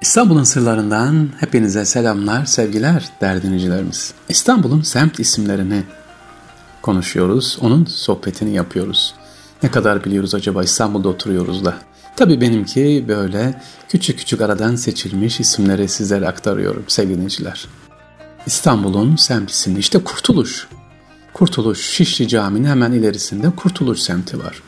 İstanbul'un sırlarından hepinize selamlar, sevgiler değerli dinleyicilerimiz. İstanbul'un semt isimlerini konuşuyoruz, onun sohbetini yapıyoruz. Ne kadar biliyoruz acaba İstanbul'da oturuyoruz da. Tabii benimki böyle küçük küçük aradan seçilmiş isimleri sizlere aktarıyorum sevgili dinleyiciler. İstanbul'un semt ismi işte Kurtuluş. Kurtuluş Şişli Camii'nin hemen ilerisinde Kurtuluş semti var.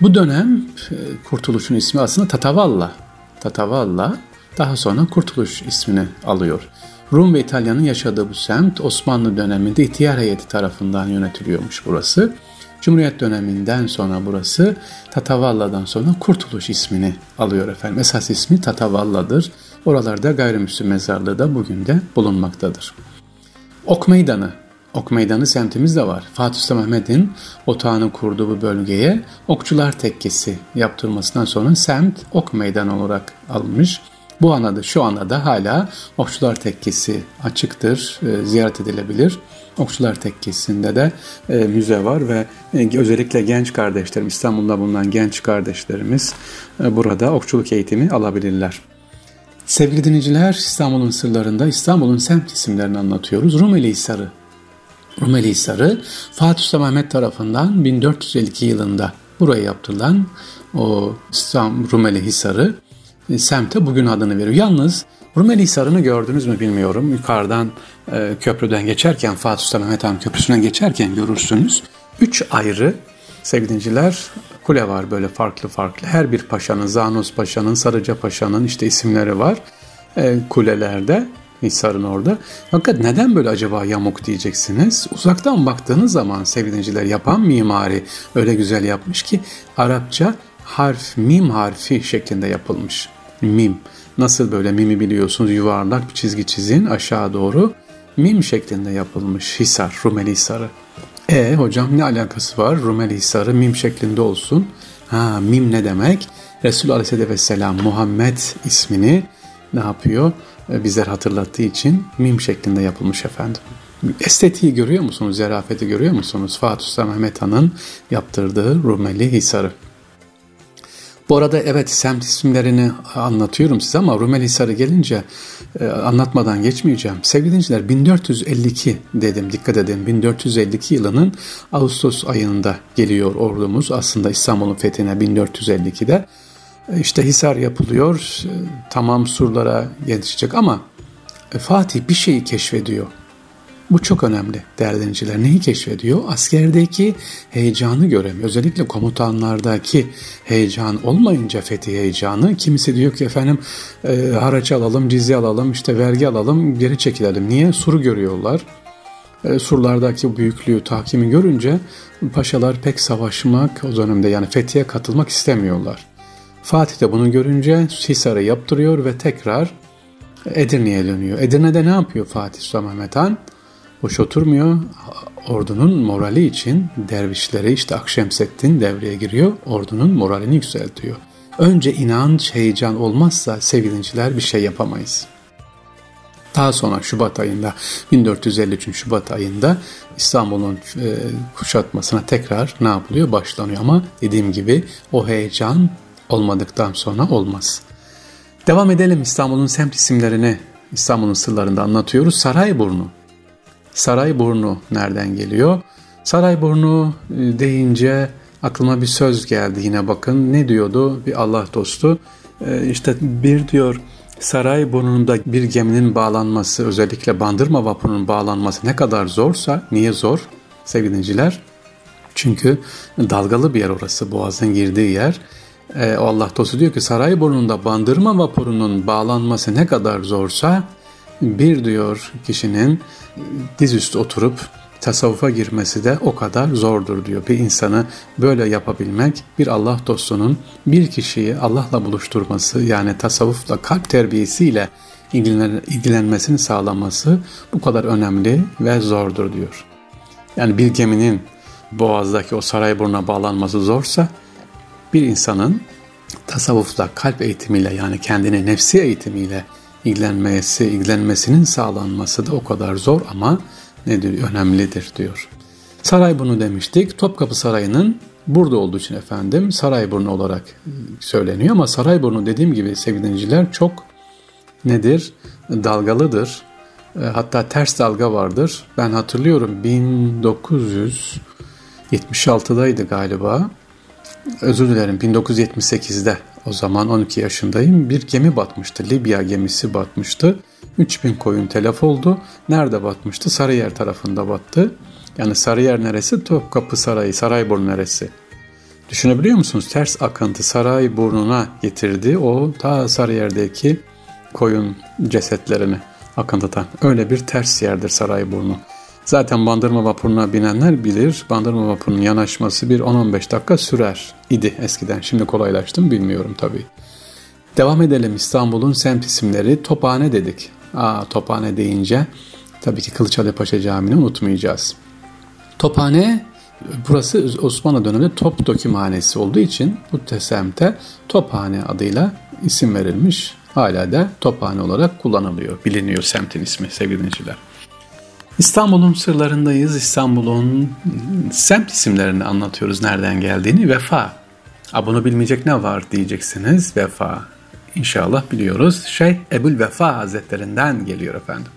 Bu dönem e, Kurtuluş'un ismi aslında Tatavalla. Tatavalla daha sonra Kurtuluş ismini alıyor. Rum ve İtalya'nın yaşadığı bu semt Osmanlı döneminde ihtiyar heyeti tarafından yönetiliyormuş burası. Cumhuriyet döneminden sonra burası Tatavalla'dan sonra Kurtuluş ismini alıyor efendim. Esas ismi Tatavalla'dır. Oralarda gayrimüslim mezarlığı da bugün de bulunmaktadır. Ok Meydanı Ok Meydanı semtimiz de var. Fatih Sultan Mehmet'in otağını kurduğu bu bölgeye okçular tekkesi yaptırmasından sonra semt Ok Meydanı olarak alınmış. Bu anada şu anda da hala Okçular Tekkesi açıktır, e, ziyaret edilebilir. Okçular Tekkesi'nde de e, müze var ve e, özellikle genç kardeşlerim, İstanbul'da bulunan genç kardeşlerimiz e, burada okçuluk eğitimi alabilirler. Sevgili dinleyiciler, İstanbul'un sırlarında İstanbul'un semt isimlerini anlatıyoruz. Rumeli Hisarı. Rumeli Hisarı Fatih Sultan Mehmet tarafından 1452 yılında buraya yaptırılan o İstanbul Rumeli Hisarı semte bugün adını veriyor. Yalnız Rumeli Hisarı'nı gördünüz mü bilmiyorum. Yukarıdan e, köprüden geçerken Fatih Sultan Mehmet Han Köprüsü'nden geçerken görürsünüz. Üç ayrı sevgilinciler kule var böyle farklı farklı. Her bir paşanın, Zanos Paşa'nın, Sarıca Paşa'nın işte isimleri var e, kulelerde. Hisar'ın orada. Fakat neden böyle acaba yamuk diyeceksiniz? Uzaktan baktığınız zaman sevgiliciler yapan mimari öyle güzel yapmış ki Arapça harf, mim harfi şeklinde yapılmış. Mim. Nasıl böyle mimi biliyorsunuz yuvarlak bir çizgi çizin aşağı doğru. Mim şeklinde yapılmış Hisar, Rumeli Hisarı. E hocam ne alakası var Rumeli Hisarı mim şeklinde olsun? Ha mim ne demek? Resul Aleyhisselatü Vesselam Muhammed ismini ne yapıyor? E, bizler hatırlattığı için mim şeklinde yapılmış efendim. Estetiği görüyor musunuz? Zerafeti görüyor musunuz? Fatih Sultan Mehmet Han'ın yaptırdığı Rumeli Hisarı. Bu arada evet semt isimlerini anlatıyorum size ama Rumeli Hisarı gelince e, anlatmadan geçmeyeceğim. Sevgili dinleyiciler 1452 dedim dikkat edin 1452 yılının Ağustos ayında geliyor ordumuz aslında İstanbul'un fethine 1452'de. E, işte Hisar yapılıyor e, tamam surlara yetişecek ama e, Fatih bir şeyi keşfediyor. Bu çok önemli değerli dinleyiciler. Neyi keşfediyor? Askerdeki heyecanı göremiyor. Özellikle komutanlardaki heyecan olmayınca fethi heyecanı. Kimisi diyor ki efendim e, haraç alalım, cizye alalım, işte vergi alalım, geri çekilelim. Niye? Suru görüyorlar. E, surlardaki büyüklüğü, tahkimi görünce paşalar pek savaşmak o dönemde yani fethiye katılmak istemiyorlar. Fatih de bunu görünce Hisar'ı yaptırıyor ve tekrar Edirne'ye dönüyor. Edirne'de ne yapıyor Fatih Sultan Mehmet Han? Boş oturmuyor. Ordunun morali için dervişleri işte Akşemseddin devreye giriyor. Ordunun moralini yükseltiyor. Önce inanç, heyecan olmazsa sevgilinciler bir şey yapamayız. Daha sonra Şubat ayında 1453 Şubat ayında İstanbul'un e, kuşatmasına tekrar ne yapılıyor? Başlanıyor ama dediğim gibi o heyecan olmadıktan sonra olmaz. Devam edelim İstanbul'un semt isimlerini İstanbul'un sırlarında anlatıyoruz. Sarayburnu Sarayburnu nereden geliyor? Sarayburnu e, deyince aklıma bir söz geldi yine bakın. Ne diyordu bir Allah dostu? E, işte bir diyor Sarayburnu'nda bir geminin bağlanması özellikle bandırma vapurunun bağlanması ne kadar zorsa niye zor sevgili dinleyiciler? Çünkü dalgalı bir yer orası boğazın girdiği yer. Ee, Allah dostu diyor ki Sarayburnu'nda bandırma vapurunun bağlanması ne kadar zorsa bir diyor kişinin dizüstü oturup tasavvufa girmesi de o kadar zordur diyor. Bir insanı böyle yapabilmek bir Allah dostunun bir kişiyi Allah'la buluşturması yani tasavvufla kalp terbiyesiyle ilgilenmesini sağlaması bu kadar önemli ve zordur diyor. Yani bir geminin boğazdaki o Sarayburnu'na bağlanması zorsa bir insanın tasavvufla kalp eğitimiyle yani kendini nefsi eğitimiyle ilgilenmesi, ilgilenmesinin sağlanması da o kadar zor ama nedir önemlidir diyor. Saray bunu demiştik. Topkapı Sarayı'nın burada olduğu için efendim Sarayburnu olarak söyleniyor ama Sarayburnu dediğim gibi sevgili çok nedir? Dalgalıdır. E, hatta ters dalga vardır. Ben hatırlıyorum 1976'daydı galiba. Özür dilerim 1978'de o zaman 12 yaşındayım. Bir gemi batmıştı. Libya gemisi batmıştı. 3000 koyun telef oldu. Nerede batmıştı? Sarıyer tarafında battı. Yani Sarıyer neresi? Topkapı Sarayı, Sarayburnu neresi? Düşünebiliyor musunuz? Ters akıntı saray burnuna getirdi o ta Sarıyer'deki koyun cesetlerini akıntıdan. Öyle bir ters yerdir Sarayburnu. Zaten bandırma vapuruna binenler bilir. Bandırma vapurunun yanaşması bir 10-15 dakika sürer idi eskiden. Şimdi kolaylaştım bilmiyorum tabii. Devam edelim İstanbul'un semt isimleri. Tophane dedik. Aa, Tophane deyince tabii ki Kılıçhale Paşa Camii'ni unutmayacağız. Tophane burası Osmanlı döneminde Top Dökümhanesi olduğu için bu semte Tophane adıyla isim verilmiş. Hala da Tophane olarak kullanılıyor. Biliniyor semtin ismi sevgili dinleyiciler. İstanbul'un sırlarındayız. İstanbul'un semt isimlerini anlatıyoruz nereden geldiğini. Vefa. A bunu bilmeyecek ne var diyeceksiniz. Vefa. İnşallah biliyoruz. Şeyh Ebul Vefa Hazretlerinden geliyor efendim.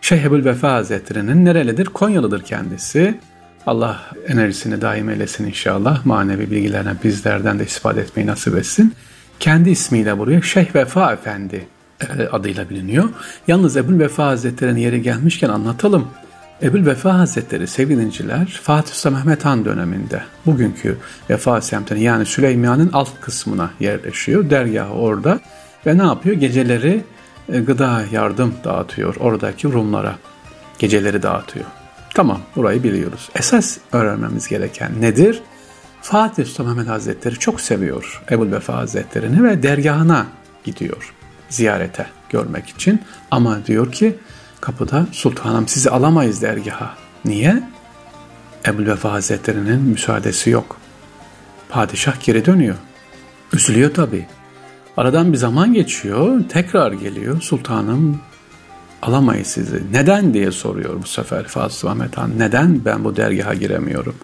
Şeyh Ebul Vefa Hazretleri'nin nerelidir? Konyalıdır kendisi. Allah enerjisini daim eylesin inşallah. Manevi bilgilerine bizlerden de istifade etmeyi nasip etsin. Kendi ismiyle buraya Şeyh Vefa Efendi adıyla biliniyor. Yalnız Ebul Vefa Hazretleri'nin yeri gelmişken anlatalım. Ebul Vefa Hazretleri sevgilinciler Fatih Sultan Mehmet Han döneminde bugünkü Vefa semtine yani Süleymaniye'nin alt kısmına yerleşiyor. Dergahı orada ve ne yapıyor? Geceleri e, gıda yardım dağıtıyor oradaki Rumlara. Geceleri dağıtıyor. Tamam burayı biliyoruz. Esas öğrenmemiz gereken nedir? Fatih Sultan Mehmet Hazretleri çok seviyor Ebul Vefa Hazretleri'ni ve dergahına gidiyor ziyarete görmek için. Ama diyor ki kapıda sultanım sizi alamayız dergaha. Niye? Ebu Vefa Hazretleri'nin müsaadesi yok. Padişah geri dönüyor. Üzülüyor tabi. Aradan bir zaman geçiyor, tekrar geliyor. Sultanım alamayız sizi. Neden diye soruyor bu sefer Fazıl Ahmet Han. Neden ben bu dergaha giremiyorum?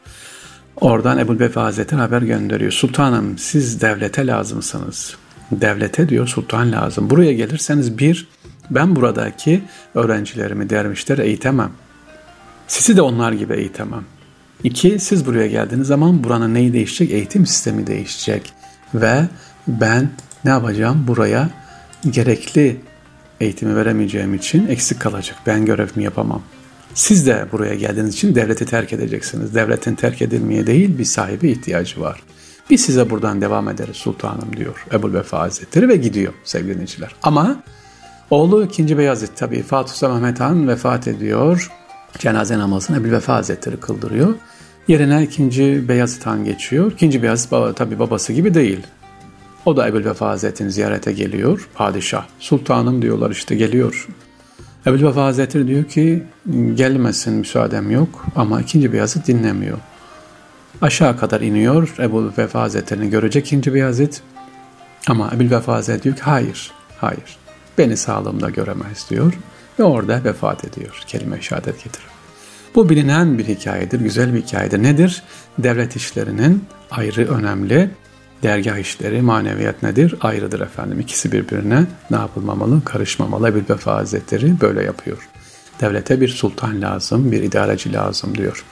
Oradan Ebu Vefa Hazretleri haber gönderiyor. Sultanım siz devlete lazımsınız devlete diyor sultan lazım. Buraya gelirseniz bir, ben buradaki öğrencilerimi, dervişleri eğitemem. Sizi de onlar gibi eğitemem. İki, siz buraya geldiğiniz zaman buranın neyi değişecek? Eğitim sistemi değişecek. Ve ben ne yapacağım? Buraya gerekli eğitimi veremeyeceğim için eksik kalacak. Ben görevimi yapamam. Siz de buraya geldiğiniz için devleti terk edeceksiniz. Devletin terk edilmeye değil bir sahibi ihtiyacı var. Biz size buradan devam ederiz sultanım diyor Ebu Vefa Hazretleri ve gidiyor sevgili dinleyiciler. Ama oğlu 2. Beyazıt tabi Fatih Sultan Mehmet Han vefat ediyor. Cenaze namazını Ebu Vefa Hazretleri kıldırıyor. Yerine 2. Beyazıt Han geçiyor. 2. Beyazıt baba, tabi babası gibi değil. O da Ebu Vefa Hazretleri'ni ziyarete geliyor. Padişah, sultanım diyorlar işte geliyor. Ebu Vefa Hazretleri diyor ki gelmesin müsaadem yok ama 2. Beyazıt dinlemiyor. Aşağı kadar iniyor. Ebu Vefa Hazretleri'ni görecek ikinci bir Hazret. Ama Ebu Vefa Hazretleri diyor ki hayır, hayır. Beni sağlığımda göremez diyor. Ve orada vefat ediyor. Kelime-i şehadet getirir. Bu bilinen bir hikayedir, güzel bir hikayedir. Nedir? Devlet işlerinin ayrı önemli, dergah işleri, maneviyat nedir? Ayrıdır efendim. İkisi birbirine ne yapılmamalı? Karışmamalı. Ebu Vefa Hazretleri böyle yapıyor. Devlete bir sultan lazım, bir idareci lazım diyor.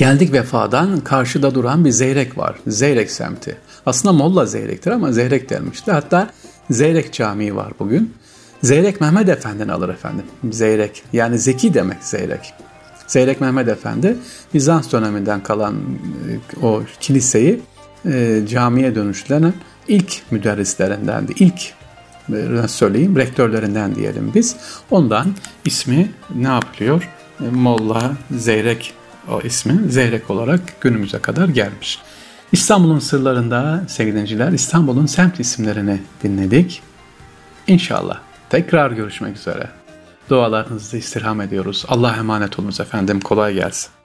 Geldik vefadan karşıda duran bir Zeyrek var. Zeyrek semti. Aslında Molla Zeyrek'tir ama Zeyrek denmişti. Hatta Zeyrek Camii var bugün. Zeyrek Mehmet Efendi'nin alır efendim. Zeyrek yani zeki demek Zeyrek. Zeyrek Mehmet Efendi Bizans döneminden kalan e, o kiliseyi e, camiye dönüştüren ilk müderrislerindendi. İlk e, söyleyeyim rektörlerinden diyelim biz. Ondan ismi ne yapılıyor? E, Molla Zeyrek o ismi Zeyrek olarak günümüze kadar gelmiş. İstanbul'un sırlarında sevgili İstanbul'un semt isimlerini dinledik. İnşallah tekrar görüşmek üzere. Dualarınızı istirham ediyoruz. Allah emanet olunuz efendim. Kolay gelsin.